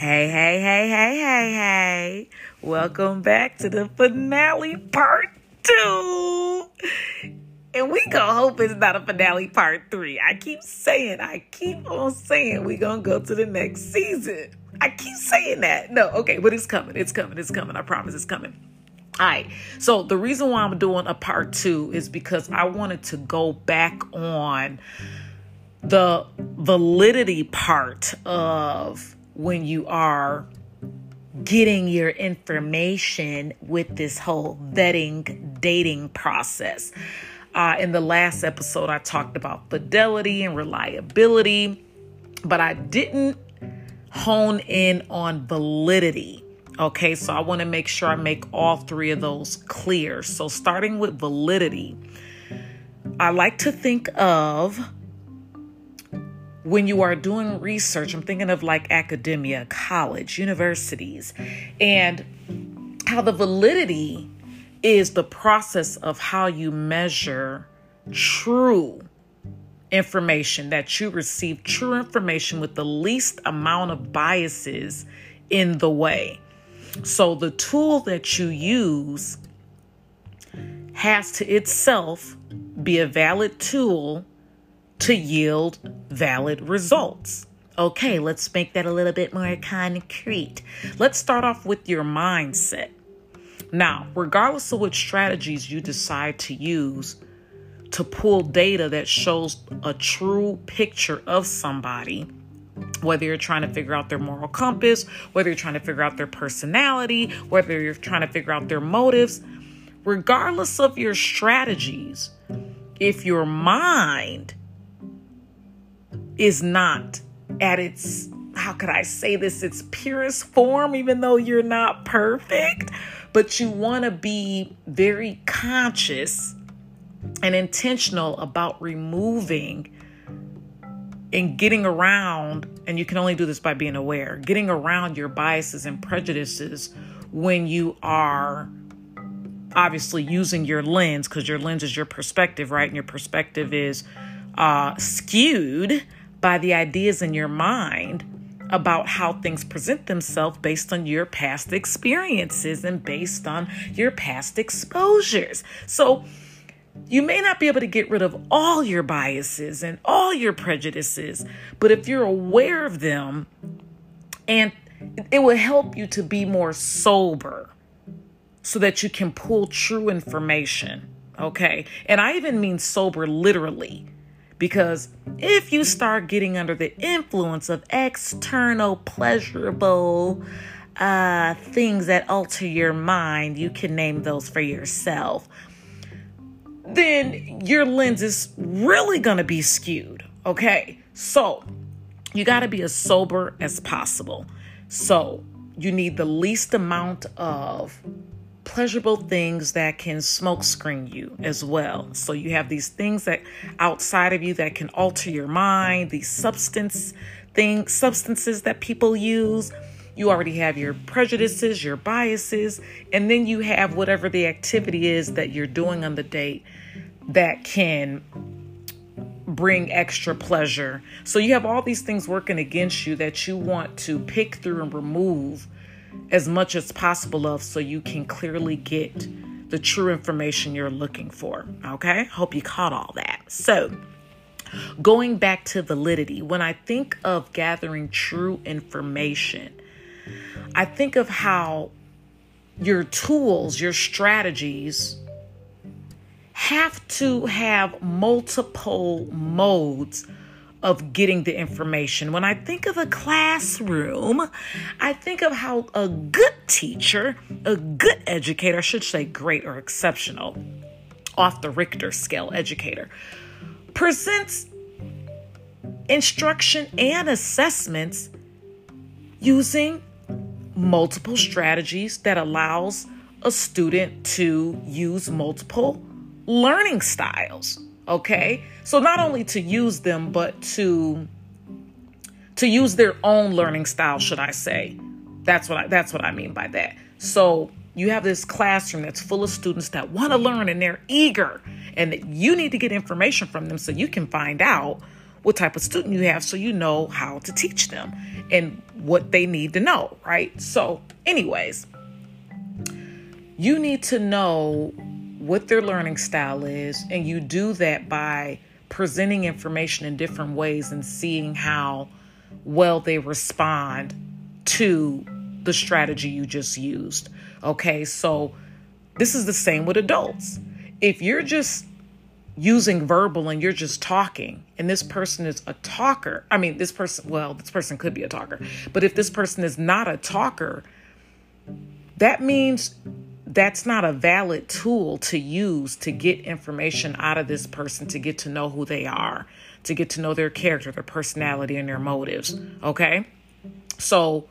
Hey, hey, hey, hey, hey, hey. Welcome back to the finale part two. And we gonna hope it's not a finale part three. I keep saying, I keep on saying we gonna go to the next season. I keep saying that. No, okay, but it's coming. It's coming. It's coming. I promise it's coming. All right. So the reason why I'm doing a part two is because I wanted to go back on the validity part of when you are getting your information with this whole vetting dating process. Uh, in the last episode, I talked about fidelity and reliability, but I didn't hone in on validity. Okay, so I want to make sure I make all three of those clear. So, starting with validity, I like to think of when you are doing research, I'm thinking of like academia, college, universities, and how the validity is the process of how you measure true information, that you receive true information with the least amount of biases in the way. So the tool that you use has to itself be a valid tool to yield valid results. Okay, let's make that a little bit more concrete. Let's start off with your mindset. Now, regardless of what strategies you decide to use to pull data that shows a true picture of somebody, whether you're trying to figure out their moral compass, whether you're trying to figure out their personality, whether you're trying to figure out their motives, regardless of your strategies, if your mind is not at its how could I say this? Its purest form, even though you're not perfect, but you want to be very conscious and intentional about removing and getting around, and you can only do this by being aware, getting around your biases and prejudices when you are obviously using your lens, because your lens is your perspective, right? And your perspective is uh, skewed by the ideas in your mind about how things present themselves based on your past experiences and based on your past exposures. So, you may not be able to get rid of all your biases and all your prejudices, but if you're aware of them, and it will help you to be more sober so that you can pull true information. Okay. And I even mean sober literally. Because if you start getting under the influence of external pleasurable uh, things that alter your mind, you can name those for yourself, then your lens is really going to be skewed. Okay. So you got to be as sober as possible. So you need the least amount of pleasurable things that can smokescreen you as well. So you have these things that outside of you that can alter your mind, these substance things, substances that people use. You already have your prejudices, your biases, and then you have whatever the activity is that you're doing on the date that can bring extra pleasure. So you have all these things working against you that you want to pick through and remove as much as possible of so you can clearly get the true information you're looking for. Okay? Hope you caught all that. So, going back to validity, when I think of gathering true information, I think of how your tools, your strategies have to have multiple modes of getting the information. When I think of a classroom, I think of how a good teacher, a good educator, I should say great or exceptional, off the Richter scale educator, presents instruction and assessments using multiple strategies that allows a student to use multiple learning styles okay? So not only to use them but to to use their own learning style should i say. That's what i that's what i mean by that. So you have this classroom that's full of students that want to learn and they're eager. And that you need to get information from them so you can find out what type of student you have so you know how to teach them and what they need to know, right? So, anyways, you need to know what their learning style is, and you do that by presenting information in different ways and seeing how well they respond to the strategy you just used. Okay, so this is the same with adults. If you're just using verbal and you're just talking and this person is a talker i mean this person well this person could be a talker but if this person is not a talker that means that's not a valid tool to use to get information out of this person to get to know who they are to get to know their character their personality and their motives okay so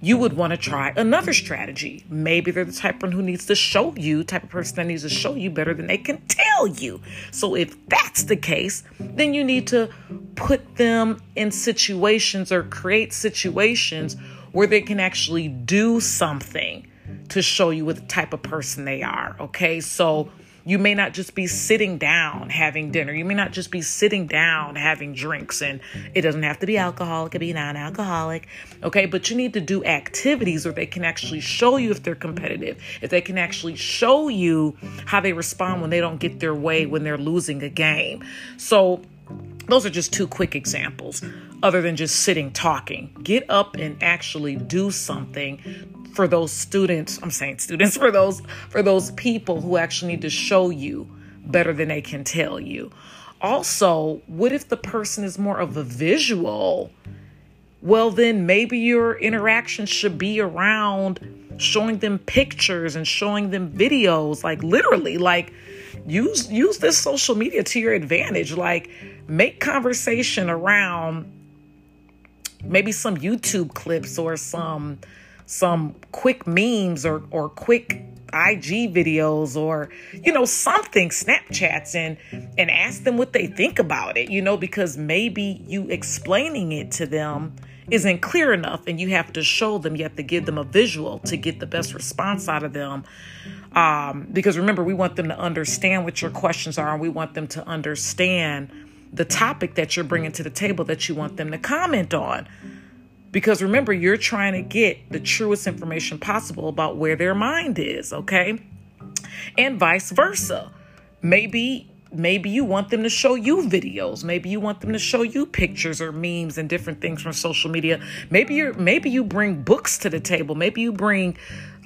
you would want to try another strategy. Maybe they're the type of person who needs to show you, type of person that needs to show you better than they can tell you. So if that's the case, then you need to put them in situations or create situations where they can actually do something to show you what the type of person they are. Okay. So you may not just be sitting down having dinner. You may not just be sitting down having drinks. And it doesn't have to be alcohol, it could be non alcoholic. Okay. But you need to do activities where they can actually show you if they're competitive, if they can actually show you how they respond when they don't get their way, when they're losing a game. So, those are just two quick examples other than just sitting talking. Get up and actually do something for those students, I'm saying students for those for those people who actually need to show you better than they can tell you. Also, what if the person is more of a visual? Well, then maybe your interaction should be around showing them pictures and showing them videos, like literally, like use use this social media to your advantage. Like make conversation around maybe some YouTube clips or some some quick memes or or quick IG videos or you know something Snapchats and and ask them what they think about it you know because maybe you explaining it to them isn't clear enough and you have to show them you have to give them a visual to get the best response out of them. Um, because remember we want them to understand what your questions are and we want them to understand the topic that you're bringing to the table that you want them to comment on because remember, you're trying to get the truest information possible about where their mind is, okay? And vice versa. Maybe maybe you want them to show you videos. Maybe you want them to show you pictures or memes and different things from social media. Maybe you're maybe you bring books to the table. Maybe you bring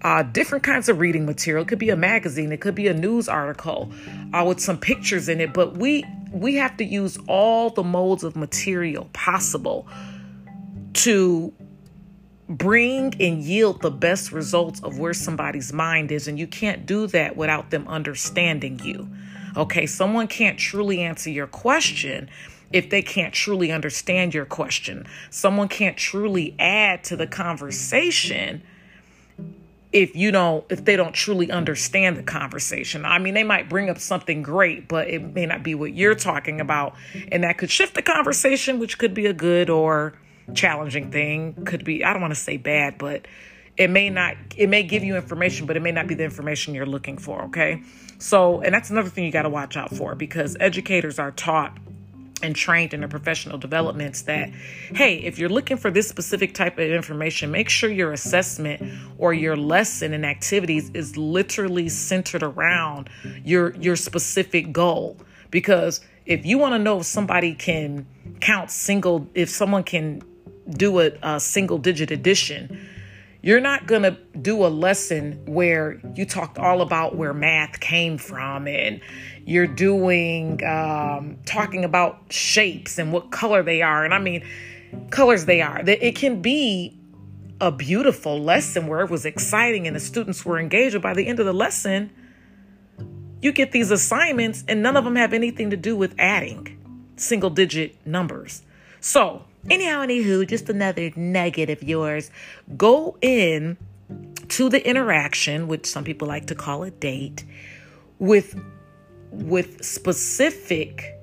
uh, different kinds of reading material. It could be a magazine. It could be a news article uh, with some pictures in it. But we we have to use all the modes of material possible to bring and yield the best results of where somebody's mind is. And you can't do that without them understanding you. Okay, someone can't truly answer your question if they can't truly understand your question. Someone can't truly add to the conversation if you don't if they don't truly understand the conversation. I mean, they might bring up something great, but it may not be what you're talking about and that could shift the conversation which could be a good or challenging thing. Could be i don't want to say bad but it may not it may give you information but it may not be the information you're looking for okay? So and that's another thing you got to watch out for because educators are taught and trained in their professional developments that hey if you're looking for this specific type of information make sure your assessment or your lesson and activities is literally centered around your your specific goal. Because if you want to know if somebody can count single if someone can do a, a single digit addition. You're not going to do a lesson where you talked all about where math came from and you're doing um, talking about shapes and what color they are. And I mean, colors they are. It can be a beautiful lesson where it was exciting and the students were engaged. But by the end of the lesson, you get these assignments and none of them have anything to do with adding single digit numbers. So Anyhow, anywho, just another nugget of yours. Go in to the interaction, which some people like to call a date, with with specific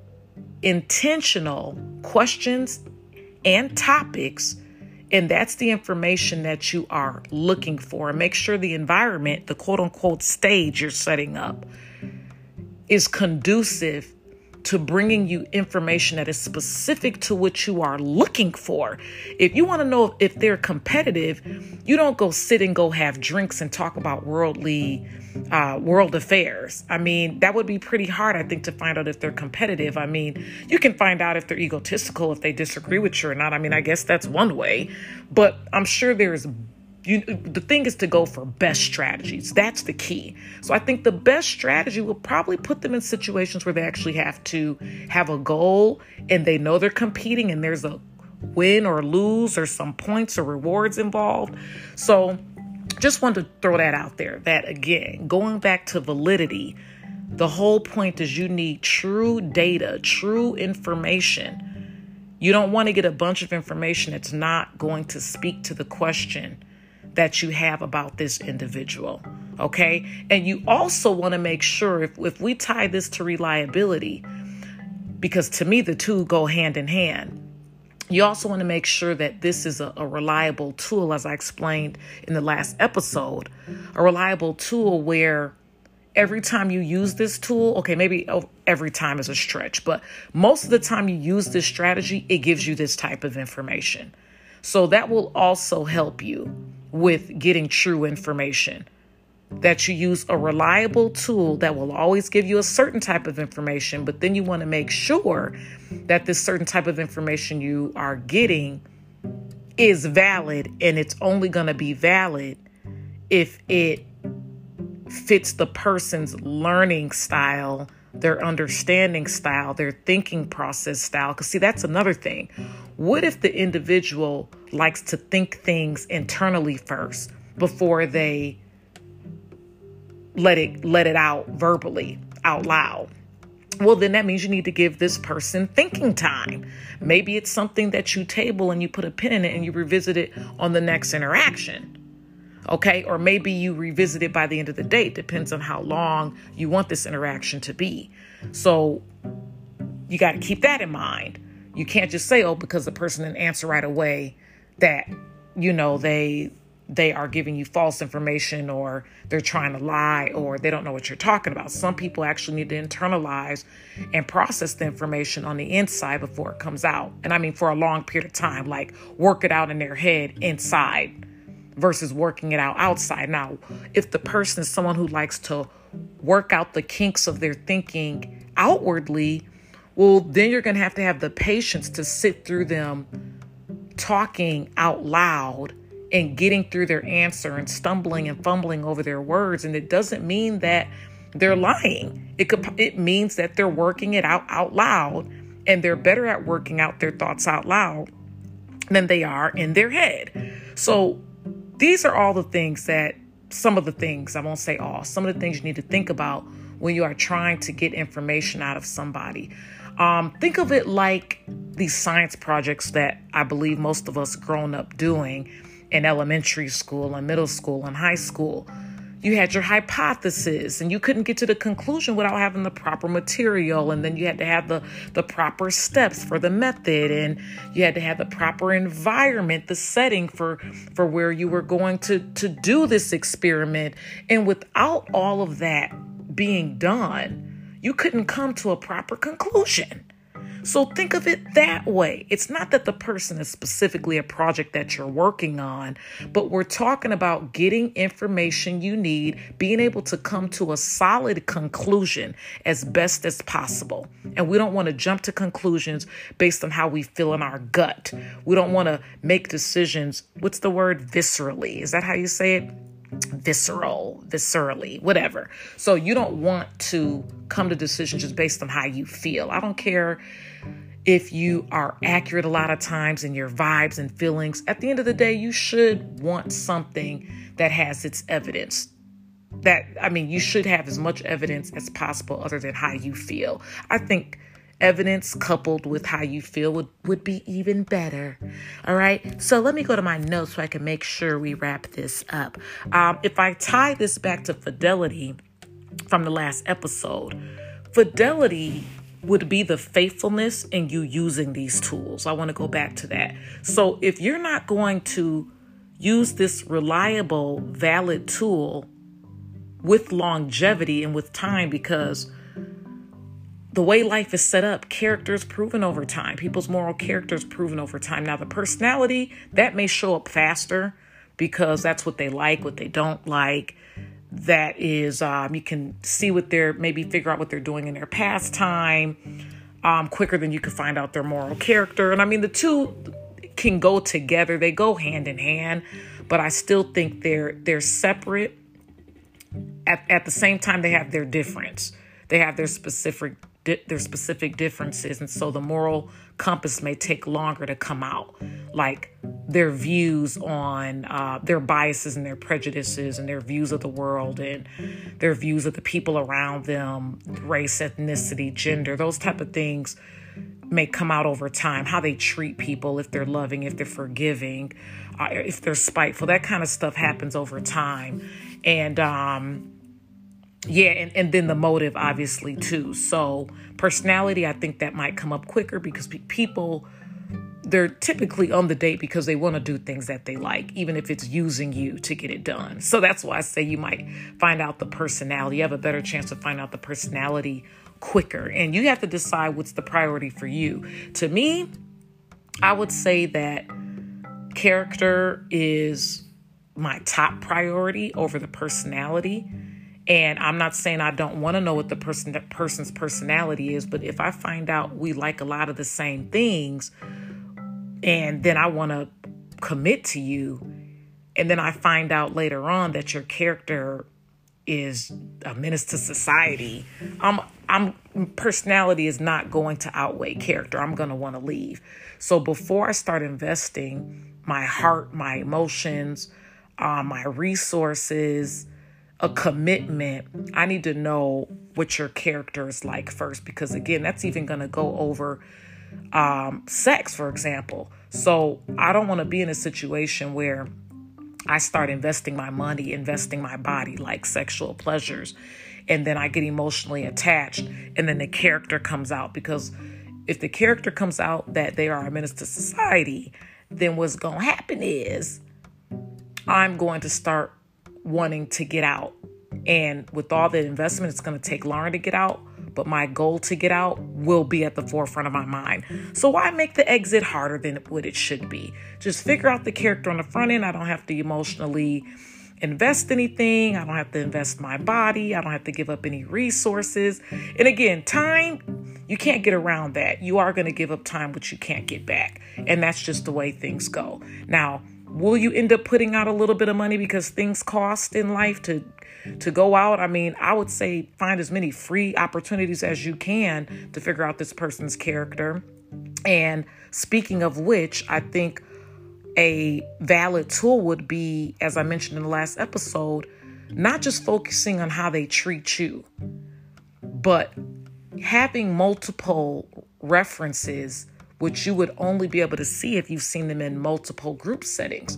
intentional questions and topics and that's the information that you are looking for. Make sure the environment, the quote unquote stage you're setting up, is conducive to bringing you information that is specific to what you are looking for. If you want to know if they're competitive, you don't go sit and go have drinks and talk about worldly uh, world affairs. I mean, that would be pretty hard, I think, to find out if they're competitive. I mean, you can find out if they're egotistical, if they disagree with you or not. I mean, I guess that's one way, but I'm sure there's you, the thing is to go for best strategies. That's the key. So I think the best strategy will probably put them in situations where they actually have to have a goal and they know they're competing and there's a win or lose or some points or rewards involved. So just wanted to throw that out there. That again, going back to validity, the whole point is you need true data, true information. You don't want to get a bunch of information that's not going to speak to the question that you have about this individual. Okay. And you also want to make sure if, if we tie this to reliability, because to me, the two go hand in hand. You also want to make sure that this is a, a, reliable tool, as I explained in the last episode, a reliable tool where every time you use this tool, okay, maybe oh, every time is a stretch, but most of the time you use this strategy, it gives you this type of information. So that will also help you with getting true information. That you use a reliable tool that will always give you a certain type of information, but then you want to make sure that this certain type of information you are getting is valid and it's only going to be valid if it fits the person's learning style, their understanding style, their thinking process style. Because, see, that's another thing. What if the individual likes to think things internally first before they let it let it out verbally out loud? Well, then that means you need to give this person thinking time. Maybe it's something that you table and you put a pin in it and you revisit it on the next interaction. Okay, or maybe you revisit it by the end of the day. It depends on how long you want this interaction to be. So you got to keep that in mind. You can't just say, oh, because the person didn't answer right away, that, you know, they they are giving you false information or they're trying to lie or they don't know what you're talking about. Some people actually need to internalize and process the information on the inside before it comes out. And I mean for a long period of time, like work it out in their head inside versus working it out outside. Now, if the person is someone who likes to work out the kinks of their thinking outwardly, well, then you're going to have to have the patience to sit through them talking out loud and getting through their answer and stumbling and fumbling over their words. And it doesn't mean that they're lying. It could it means that they're working it out out loud and they're better at working out their thoughts out loud than they are in their head. So these are all the things that some of the things, I won't say all, some of the things you need to think about when you are trying to get information out of somebody. Um, think of it like these science projects that I believe most of us grown up doing in elementary school and middle school and high school. You had your hypothesis and you couldn't get to the conclusion without having the proper material. And then you had to have the, the proper steps for the method and you had to have the proper environment, the setting for, for where you were going to, to do this experiment. And without all of that being done, you couldn't come to a proper conclusion. So think of it that way. It's not that the person is specifically a project that you're working on, but we're talking about getting information you need, being able to come to a solid conclusion as best as possible. And we don't want to jump to conclusions based on how we feel in our gut. We don't want to make decisions, what's the word, viscerally. Is that how you say it? Visceral, viscerally, whatever. So you don't want to come to decisions just based on how you feel. I don't care if you are accurate a lot of times in your vibes and feelings. At the end of the day, you should want something that has its evidence. That, I mean, you should have as much evidence as possible other than how you feel. I think evidence coupled with how you feel would, would be even better. All right. So let me go to my notes so I can make sure we wrap this up. Um, if I tie this back to fidelity from the last episode, fidelity would be the faithfulness in you using these tools. I want to go back to that. So if you're not going to use this reliable, valid tool, with longevity and with time, because the way life is set up, characters proven over time. People's moral characters proven over time. Now, the personality that may show up faster because that's what they like, what they don't like. That is, um, you can see what they're maybe figure out what they're doing in their pastime um, quicker than you can find out their moral character. And I mean, the two can go together; they go hand in hand. But I still think they're they're separate. At at the same time, they have their difference. They have their specific di- their specific differences, and so the moral compass may take longer to come out. Like their views on uh, their biases and their prejudices and their views of the world and their views of the people around them, race, ethnicity, gender, those type of things may come out over time. How they treat people, if they're loving, if they're forgiving, uh, if they're spiteful, that kind of stuff happens over time. And um, yeah, and, and then the motive, obviously, too. So, personality, I think that might come up quicker because pe- people, they're typically on the date because they want to do things that they like, even if it's using you to get it done. So, that's why I say you might find out the personality. You have a better chance to find out the personality quicker. And you have to decide what's the priority for you. To me, I would say that character is my top priority over the personality and I'm not saying I don't want to know what the person that person's personality is, but if I find out we like a lot of the same things, and then I want to commit to you, and then I find out later on that your character is a menace to society, I'm I'm personality is not going to outweigh character. I'm going to want to leave. So before I start investing my heart, my emotions, uh, my resources a commitment, I need to know what your character is like first, because again, that's even going to go over um, sex, for example. So I don't want to be in a situation where I start investing my money, investing my body like sexual pleasures, and then I get emotionally attached, and then the character comes out. Because if the character comes out that they are a menace to society, then what's going to happen is I'm going to start wanting to get out. And with all the investment, it's going to take longer to get out. But my goal to get out will be at the forefront of my mind. So why make the exit harder than what it should be? Just figure out the character on the front end. I don't have to emotionally invest anything. I don't have to invest my body. I don't have to give up any resources. And again, time, you can't get around that. You are going to give up time, which you can't get back. And that's just the way things go. Now, will you end up putting out a little bit of money because things cost in life to to go out? I mean i would say find as many free opportunities as you can to figure out this person's character. And speaking of which i think a valid tool would be as i mentioned in the last episode not just focusing on how they treat you but having multiple references which you would only be able to see if you've seen them in multiple group settings.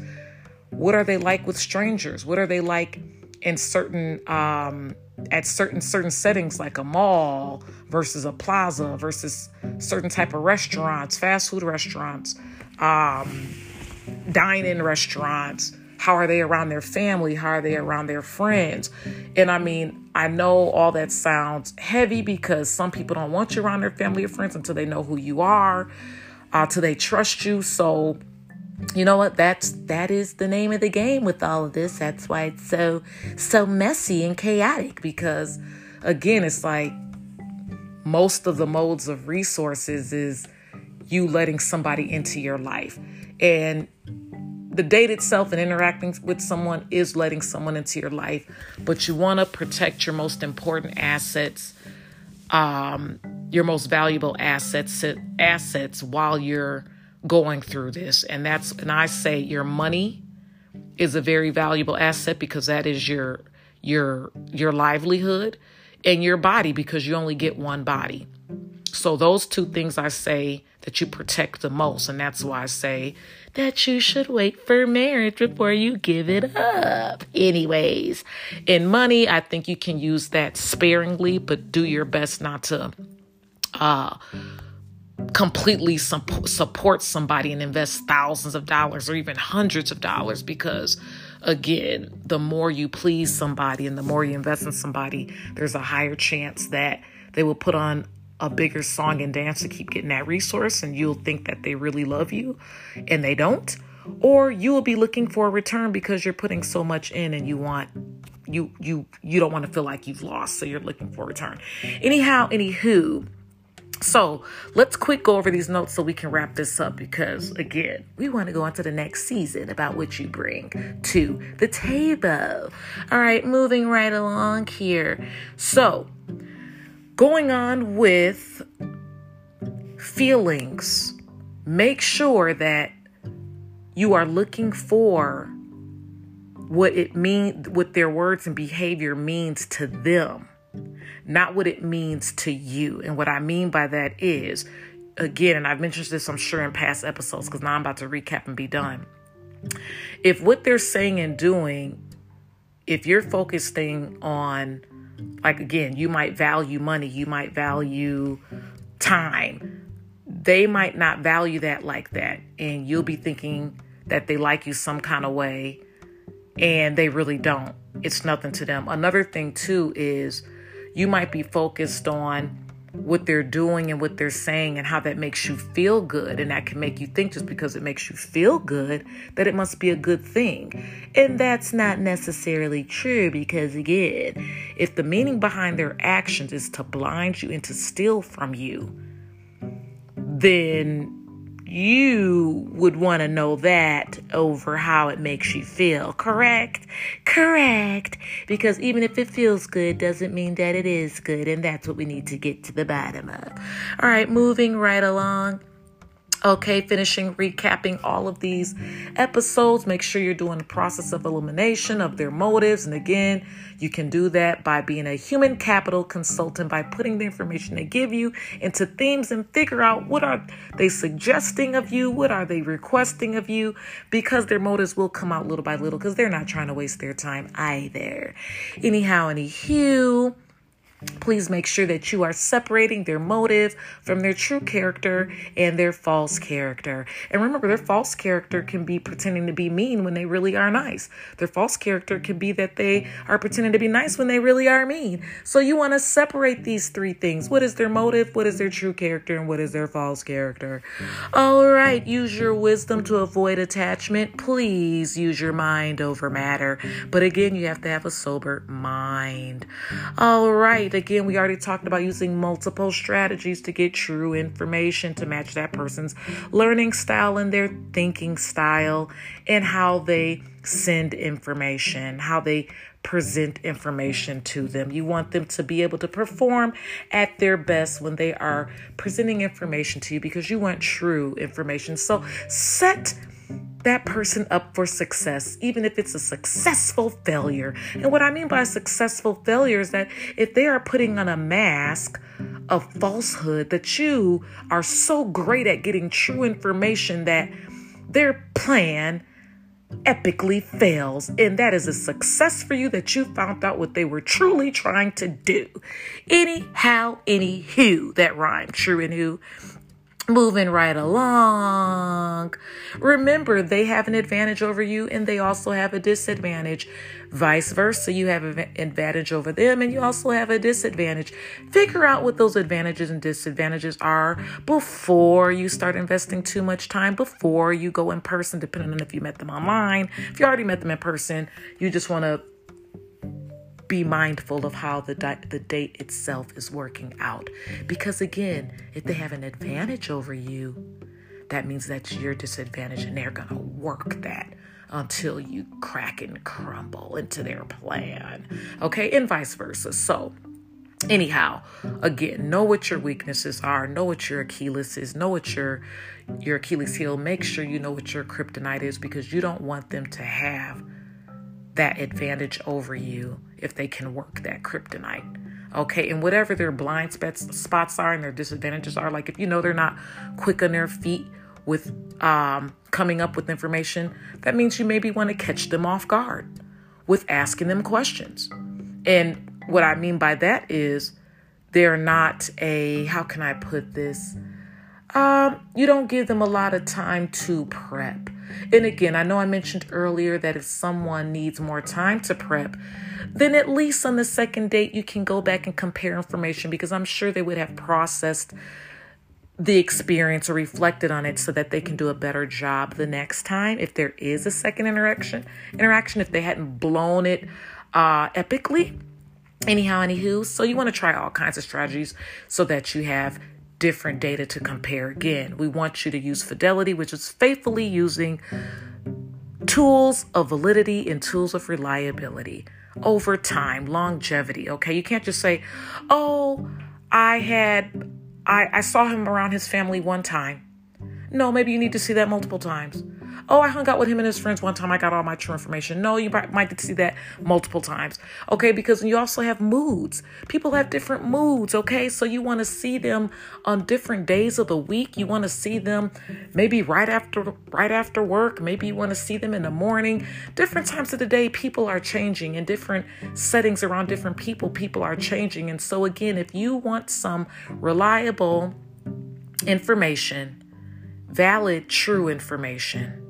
What are they like with strangers? What are they like in certain um, at certain certain settings like a mall versus a plaza versus certain type of restaurants, fast food restaurants, um, dine-in restaurants? How are they around their family? How are they around their friends? And I mean, I know all that sounds heavy because some people don't want you around their family or friends until they know who you are, uh, till they trust you. So, you know what? That's that is the name of the game with all of this. That's why it's so so messy and chaotic because again, it's like most of the modes of resources is you letting somebody into your life. And the date itself and interacting with someone is letting someone into your life, but you want to protect your most important assets, um, your most valuable assets, assets while you're going through this. And that's, and I say your money is a very valuable asset because that is your your your livelihood and your body because you only get one body. So those two things I say that you protect the most. And that's why I say that you should wait for marriage before you give it up. Anyways, in money, I think you can use that sparingly, but do your best not to uh completely support somebody and invest thousands of dollars or even hundreds of dollars because again the more you please somebody and the more you invest in somebody there's a higher chance that they will put on a bigger song and dance to keep getting that resource and you'll think that they really love you and they don't or you will be looking for a return because you're putting so much in and you want you you you don't want to feel like you've lost so you're looking for a return anyhow anywho so let's quick go over these notes so we can wrap this up because again, we want to go on to the next season about what you bring to the table. All right, moving right along here. So going on with feelings, make sure that you are looking for what it mean what their words and behavior means to them not what it means to you. And what I mean by that is, again, and I've mentioned this, I'm sure, in past episodes, because now I'm about to recap and be done. If what they're saying and doing, if you're focusing on, like, again, you might value money, you might value time, they might not value that like that. And you'll be thinking that they like you some kind of way, and they really don't. It's nothing to them. Another thing, too, is you might be focused on what they're doing and what they're saying and how that makes you feel good. And that can make you think just because it makes you feel good that it must be a good thing. And that's not necessarily true because, again, if the meaning behind their actions is to blind you and to steal from you, then you would want to know that over how it makes you feel. Correct? Correct. Because even if it feels good doesn't mean that it is good. And that's what we need to get to the bottom of. All right, moving right along. Okay, finishing recapping all of these episodes. Make sure you're doing the process of elimination of their motives. And again, you can do that by being a human capital consultant by putting the information they give you into themes and figure out what are they suggesting of you, what are they requesting of you, because their motives will come out little by little because they're not trying to waste their time either. Anyhow, any hue. Please make sure that you are separating their motive from their true character and their false character. And remember, their false character can be pretending to be mean when they really are nice. Their false character can be that they are pretending to be nice when they really are mean. So you want to separate these three things. What is their motive? What is their true character? And what is their false character? All right, use your wisdom to avoid attachment. Please use your mind over matter. But again, you have to have a sober mind. All right again, we already talked about using multiple strategies to get true information to match that person's learning style and their thinking style and how they send information, how they present information to them. You want them to be able to perform at their best when they are presenting information to you because you want true information. So set that person up for success, even if it's a successful failure. And what I mean by successful failure is that if they are putting on a mask of falsehood, that you are so great at getting true information that their plan epically fails. And that is a success for you that you found out what they were truly trying to do. Anyhow, any who that rhyme, true and who. Moving right along. Remember, they have an advantage over you and they also have a disadvantage. Vice versa, you have an advantage over them and you also have a disadvantage. Figure out what those advantages and disadvantages are before you start investing too much time, before you go in person, depending on if you met them online. If you already met them in person, you just want to be mindful of how the, di- the date itself is working out. Because again, if they have an advantage over you, that means that's your disadvantage and they're going to work that until you crack and crumble into their plan. Okay, and vice versa. So, anyhow, again, know what your weaknesses are, know what your Achilles is, know what your your Achilles heel. Make sure you know what your kryptonite is because you don't want them to have that advantage over you if they can work that kryptonite. Okay, and whatever their blind spots are and their disadvantages are, like if you know they're not quick on their feet with um, coming up with information, that means you maybe want to catch them off guard with asking them questions. And what I mean by that is they're not a how can I put this? Um, you don't give them a lot of time to prep. And again, I know I mentioned earlier that if someone needs more time to prep, then at least on the second date, you can go back and compare information because I'm sure they would have processed the experience or reflected on it so that they can do a better job the next time if there is a second interaction interaction if they hadn't blown it uh epically. Anyhow anywho so you want to try all kinds of strategies so that you have different data to compare again we want you to use fidelity which is faithfully using tools of validity and tools of reliability over time longevity okay you can't just say oh i had I, I saw him around his family one time. No, maybe you need to see that multiple times. Oh, I hung out with him and his friends one time. I got all my true information. No, you might get to see that multiple times. Okay, because you also have moods. People have different moods. Okay, so you want to see them on different days of the week. You want to see them maybe right after right after work. Maybe you want to see them in the morning. Different times of the day, people are changing in different settings around different people. People are changing, and so again, if you want some reliable information, valid, true information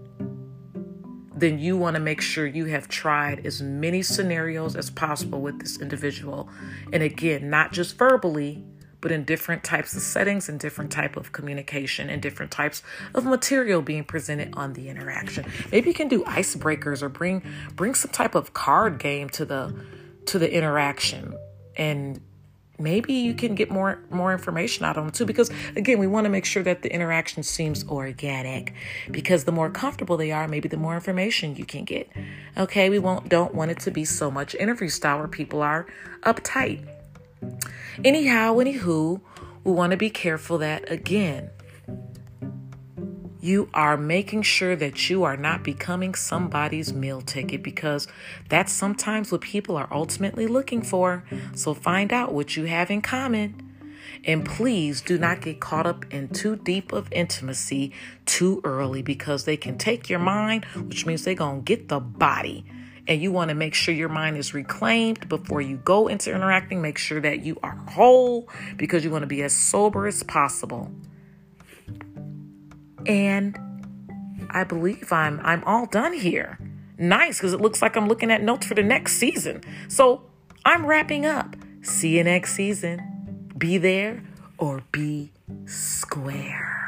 then you want to make sure you have tried as many scenarios as possible with this individual. And again, not just verbally, but in different types of settings and different type of communication and different types of material being presented on the interaction. Maybe you can do icebreakers or bring bring some type of card game to the to the interaction and maybe you can get more more information out of them too because again we want to make sure that the interaction seems organic because the more comfortable they are maybe the more information you can get. Okay we won't don't want it to be so much interview style where people are uptight. Anyhow anywho we want to be careful that again you are making sure that you are not becoming somebody's meal ticket because that's sometimes what people are ultimately looking for. So find out what you have in common. And please do not get caught up in too deep of intimacy too early because they can take your mind, which means they're going to get the body. And you want to make sure your mind is reclaimed before you go into interacting. Make sure that you are whole because you want to be as sober as possible. And I believe I'm I'm all done here. Nice because it looks like I'm looking at notes for the next season. So I'm wrapping up. See you next season. Be there or be square.